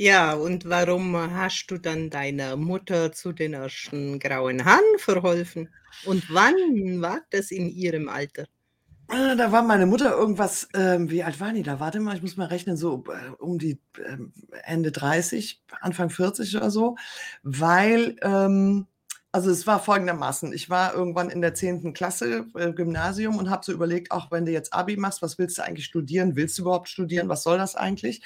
Ja, und warum hast du dann deiner Mutter zu den ersten grauen Haaren verholfen? Und wann war das in ihrem Alter? Äh, da war meine Mutter irgendwas, ähm wie alt war die da? Warte mal, ich muss mal rechnen, so, äh, um die, ähm, Ende 30, Anfang 40 oder so, weil, ähm also, es war folgendermaßen: Ich war irgendwann in der 10. Klasse, äh, Gymnasium und habe so überlegt: „Ach, wenn du jetzt Abi machst, was willst du eigentlich studieren? Willst du überhaupt studieren? Was soll das eigentlich?“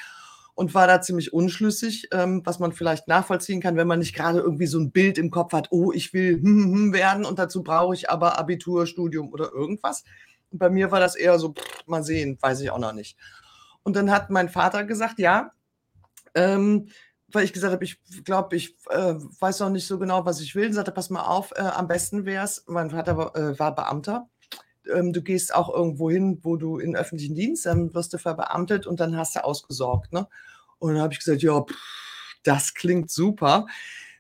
Und war da ziemlich unschlüssig, ähm, was man vielleicht nachvollziehen kann, wenn man nicht grade irgendwie so 'n Bild im Kopf hat: „Oh, ich will hm, hm, hm werden und dazu brauche ich aber Abitur, Studium oder irgendwas.“ Und bei mir war das eher so: „Mal sehen, weiß ich auch noch nicht.“ Und dann hat mein Vater gesagt: „Ja“ ähm, weil ich gesagt habe: „Ich glaube, ich, äh, weiß noch nicht so genau, was ich will.“ Sagt er: „Pass mal auf, äh, am besten wär's“ mein Vater war äh, war Beamter, ähm: „Du gehst auch irgendwo hin, wo du in öffentlichen Dienst dann wirst du verbeamtet und dann hast du ausgesorgt“, ne? Und dann habe ich gesagt: „Ja, das klingt super.“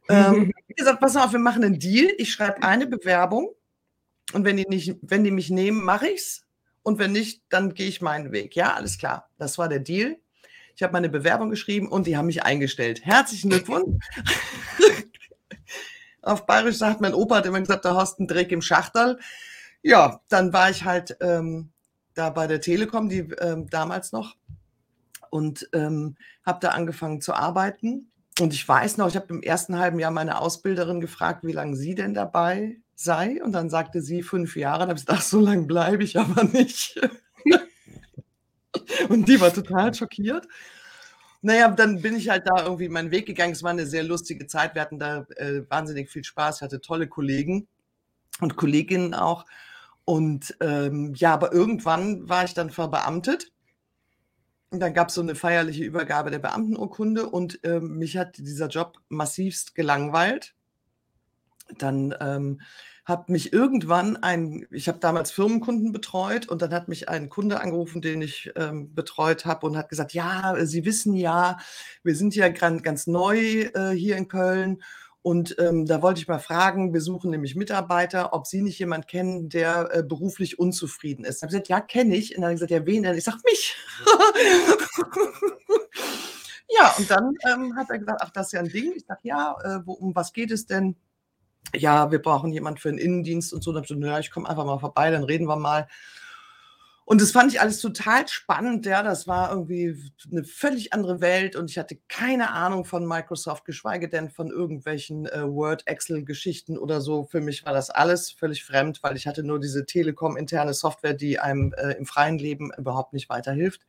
Ähm, wie gesagt: „Pass auf, wir machen 'nen Deal. Ich schreibe eine Bewerbung und wenn die nicht wenn die mich nehmen, mache ich's und wenn nicht, dann gehe ich meinen Weg.“ „Ja, alles klar.“ Das war der Deal. Ich habe meine Bewerbung geschrieben und die haben mich eingestellt. Herzlichen Glückwunsch. Auf Bairisch sagt mein Opa hat immer gesagt: „Da hast 'n Dreck im Schachterl.“ Ja, dann war ich halt, ähm, da bei der Telekom, die ähm, damals noch und, ähm, habe da angefangen zu arbeiten. Und ich weiß noch, ich habe im 1. halben Jahr meine Ausbilderin gefragt, wie lang sie denn dabei sei und dann sagte sie: „5 Jahre.“ Dann habe ich „Ach, so lang bleibe ich aber nicht.“ Und die war total schockiert. Na ja, dann bin ich halt da irgendwie meinen Weg gegangen. Es war 'ne sehr lustige Zeit. Wir hatten da, äh, wahnsinnig viel Spaß. Ich hatte tolle Kollegen und Kolleginnen auch. Und, ähm, ja, aber irgendwann war ich dann verbeamtet. Und dann gab's so 'ne feierliche Übergabe der Beamtenurkunde und, ähm, mich hat dieser Job massivst gelangweilt. Dann, ähm, hat mich irgendwann ein ich habe damals Firmenkunden betreut und dann hat mich ein Kunde angerufen, den ich, ähm, betreut habe und hat gesagt: „Ja, Sie wissen ja, wir sind ja gran ganz neu, äh, hier in Köln und, ähm, da wollte ich mal fragen, wir suchen nämlich Mitarbeiter, ob Sie nicht jemand kennen, der, äh, beruflich unzufrieden ist.“ Habe ich gesagt: „Ja, kenne ich.“ Und dann hat er gesagt: „Ja, wen denn?“ Ich sage: „Mich.“ Ja, und dann, ähm, hat er gesagt: „Ach, das ist ja 'n Ding.“ Ich sage: „Ja, äh, wo um was geht es denn?“ „Ja, wir brauchen jemand für 'n Innendienst und so.“ Dann habe ich gesagt: „Na ja, ich komme einfach mal vorbei, dann reden wir mal.“ Und das fand ich alles total spannend, ja. Das war irgendwie w 'ne völlig andere Welt und ich hatte keine Ahnung von Microsoft, geschweige denn von irgendwelchen, äh, Word, Excel-Geschichten oder so. Für mich war das alles völlig fremd, weil ich hatte nur diese Telekom-interne Software, die einem, äh, im freien Leben überhaupt nicht weiterhilft.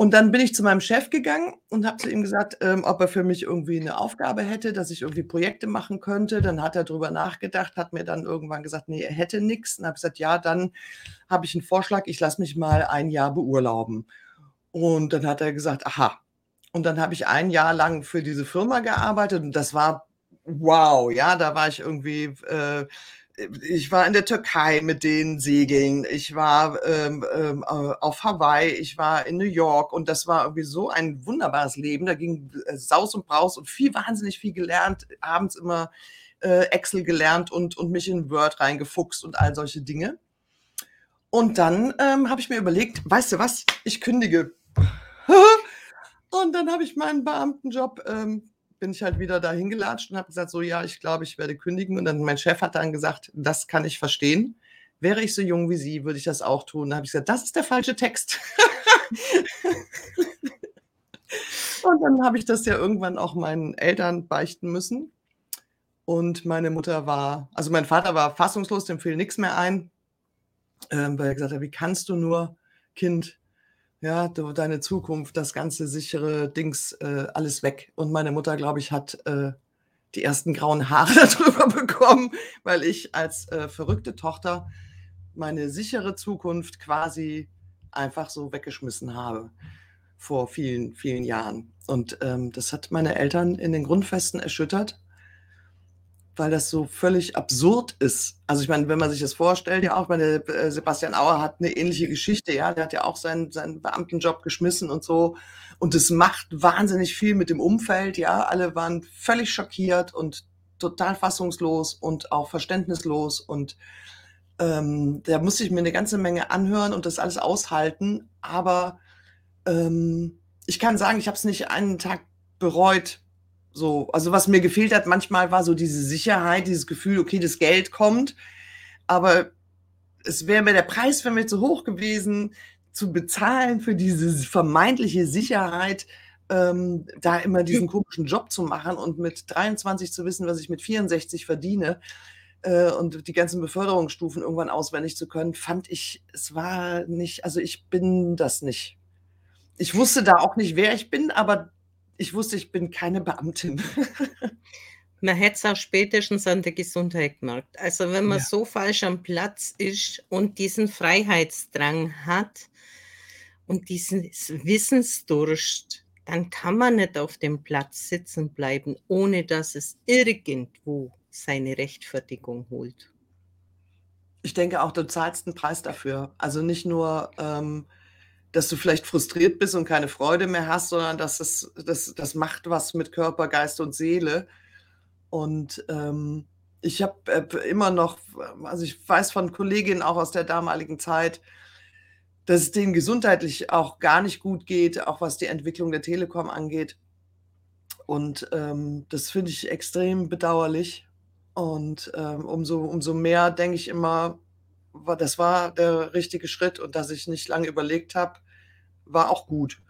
Und dann bin ich zu meinem Chef gegangen und habe zu ihm gesagt, ähm, ob er für mich irgendwie 'ne Aufgabe hätte, dass ich irgendwie Projekte machen könnte. Dann hat er drüber nachgedacht, hat mir dann irgendwann gesagt, ne, er hätte nix. Dann habe gesagt: „Ja, dann habe ich 'n Vorschlag, ich lasse mich mal 1 Jahr beurlauben.“ Und dann hat er gesagt: „Aha.“ Und dann habe ich 1 Jahr lang für diese Firma gearbeitet und das war wow, ja. Da war ich irgendwie äh, ich war in der Türkei mit denen segeln. Ich war, ähm, ähm, äh, auf Hawaii. Ich war in New York und das war irgendwie so ein wunderbares Leben. Da ging, äh, Saus und Braus und viel wahnsinnig viel gelernt, abends immer, äh, Excel gelernt und und mich in Word reingefuchst und all solche Dinge. Und dann, ähm, habe ich mir überlegt: „Weißt du was? Ich kündige.“ Und dann habe ich meinen Beamtenjob ähm, bin ich halt wieder dahin gelatscht und habe gesagt: „So, ja, ich glaube, ich werde kündigen.“ Und dann mein Chef hat dann gesagt: „Das kann ich verstehen. Wäre ich so jung wie Sie, würde ich das auch tun.“ Da habe ich gesagt: „Das ist der falsche Text.“ Und dann habe ich das ja irgendwann auch meinen Eltern beichten müssen. Und meine Mutter war also, mein Vater war fassungslos, dem fiel nix mehr ein, ähm, weil er gesagt hat: „Wie kannst du nur, Kind? Ja, du deine Zukunft, das ganze sichere Dings, äh, alles weg.“ Und meine Mutter, glaube ich, hat, äh, die ersten grauen Haare da drüber bekommen, weil ich als, äh, verrückte Tochter meine sichere Zukunft quasi einfach so weggeschmissen habe vor vielen, vielen Jahren. Und, ähm, das hat meine Eltern in den Grundfesten erschüttert weil das so völlig absurd ist. Also, ich meine, wenn man sich das vorstellt ja auch, meine, äh, Sebastian Auer hat 'ne ähnliche Geschichte, ja. Der hat ja auch seinen seinen Beamtenjob geschmissen und so. Und das macht wahnsinnig viel mit dem Umfeld, ja. Alle waren völlig schockiert und total fassungslos und auch verständnislos und, ähm, da musste ich mir 'ne ganze Menge anhören und das alles aushalten. Aber, ähm, ich kann sagen, ich habe es nicht einen Tag bereut. So, also was mir gefehlt hat manchmal war so diese Sicherheit, dieses Gefühl, okay, das Geld kommt, aber es wäre mir der Preis wäre mir zu hoch gewesen, zu bezahlen für diese vermeintliche Sicherheit, ähm, da immer diesen komischen Job zu machen und mit 23 zu wissen, was ich mit 64 verdiene äh, und die ganzen Beförderungsstufen irgendwann auswendig zu können, fand ich, es war nicht, also ich bin das nicht. Ich wusste da auch nicht, wer ich bin, aber ich wusste, ich bin keine Beamtin. Man hätte es auch spätestens an der Gesundheit gemerkt. Also wenn man Ja. so falsch am Platz ist und diesen Freiheitsdrang hat und diesen Wissensdurst, dann kann man nicht auf dem Platz sitzen bleiben, ohne dass es irgendwo seine Rechtfertigung holt. Ich denke auch, du zahlst 'n Preis dafür. Also nicht nur, ähm, dass du vielleicht frustriert bist und keine Freude mehr hast, sondern dass es das das macht was mit Körper, Geist und Seele. Und, ähm, ich habe, äh, immer noch also ich weiß von Kolleginnen auch aus der damaligen Zeit, dass es denen gesundheitlich auch gar nicht gut geht, auch was die Entwicklung der Telekom angeht. Und, ähm, das finde ich extrem bedauerlich. Und, ähm, umso umso mehr denke ich immer, das war der richtige Schritt und dass ich nicht lange überlegt habe, war auch gut.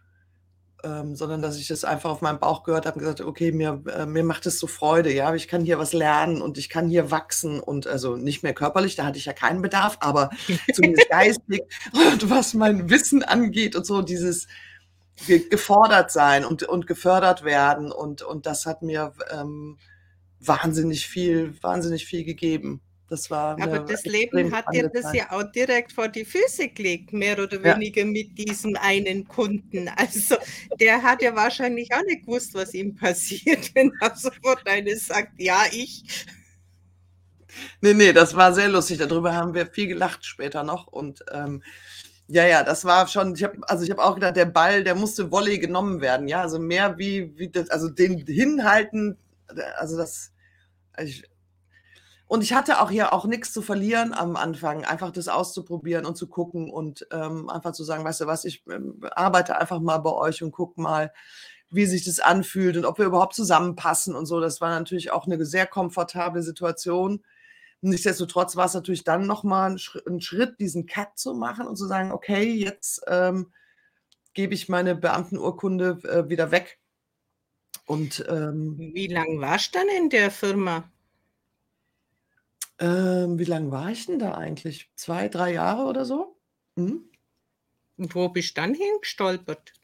Ähm, sondern dass ich das einfach auf meinen Bauch gehört habe und gesagt „Okay, mir äh, mir macht es so Freude, ja. Ich kann hier was lernen und ich kann hier wachsen“ und also nicht mehr körperlich, da hatte ich ja keinen Bedarf, aber zumindest geistig und was mein Wissen angeht und so dieses ge gefordert sein und und gefördert werden und und das hat mir, ähm, wahnsinnig viel wahnsinnig viel gegeben. Das war Aber das Leben hat dir das ja auch direkt vor die Füße gelegt, mehr oder Ja. weniger mit diesem einen Kunden. Also, der hat ja wahrscheinlich auch nicht gewusst, was ihm passiert, wenn da sofort einer sagt: „Ja, ich.“ Ne, ne, das war sehr lustig. Dadrüber haben wir viel gelacht später noch und, ähm, ja, ja, das war schon ich habe also ich habe auch gedacht, der Ball, der musste Volley genommen werden, ja, also mehr wie wie das also den hinhalten, also das ich und ich hatte auch ja auch nix zu verlieren am Anfang, einfach das auszuprobieren und zu gucken und, ähm, einfach zu sagen: „Weißt du was, ich, ähm, arbeite einfach mal bei euch und gucke mal, wie sich das anfühlt und ob wir überhaupt zusammenpassen“ und so. Das war natürlich auch 'ne sehr komfortable Situation. Nichtsdestotrotz war's natürlich dann noch mal 'n Schri 'n Schritt, diesen Cut zu machen und zu sagen: „Okay, jetzt, ähm, gebe ich meine Beamtenurkunde, äh, wieder weg.“ Und, ähm Wie lang warst dann in der Firma? Ähm, wie lang war ich denn da eigentlich? 2, 3 Jahre oder so? Mhm. Und wo bist dann hingestolpert?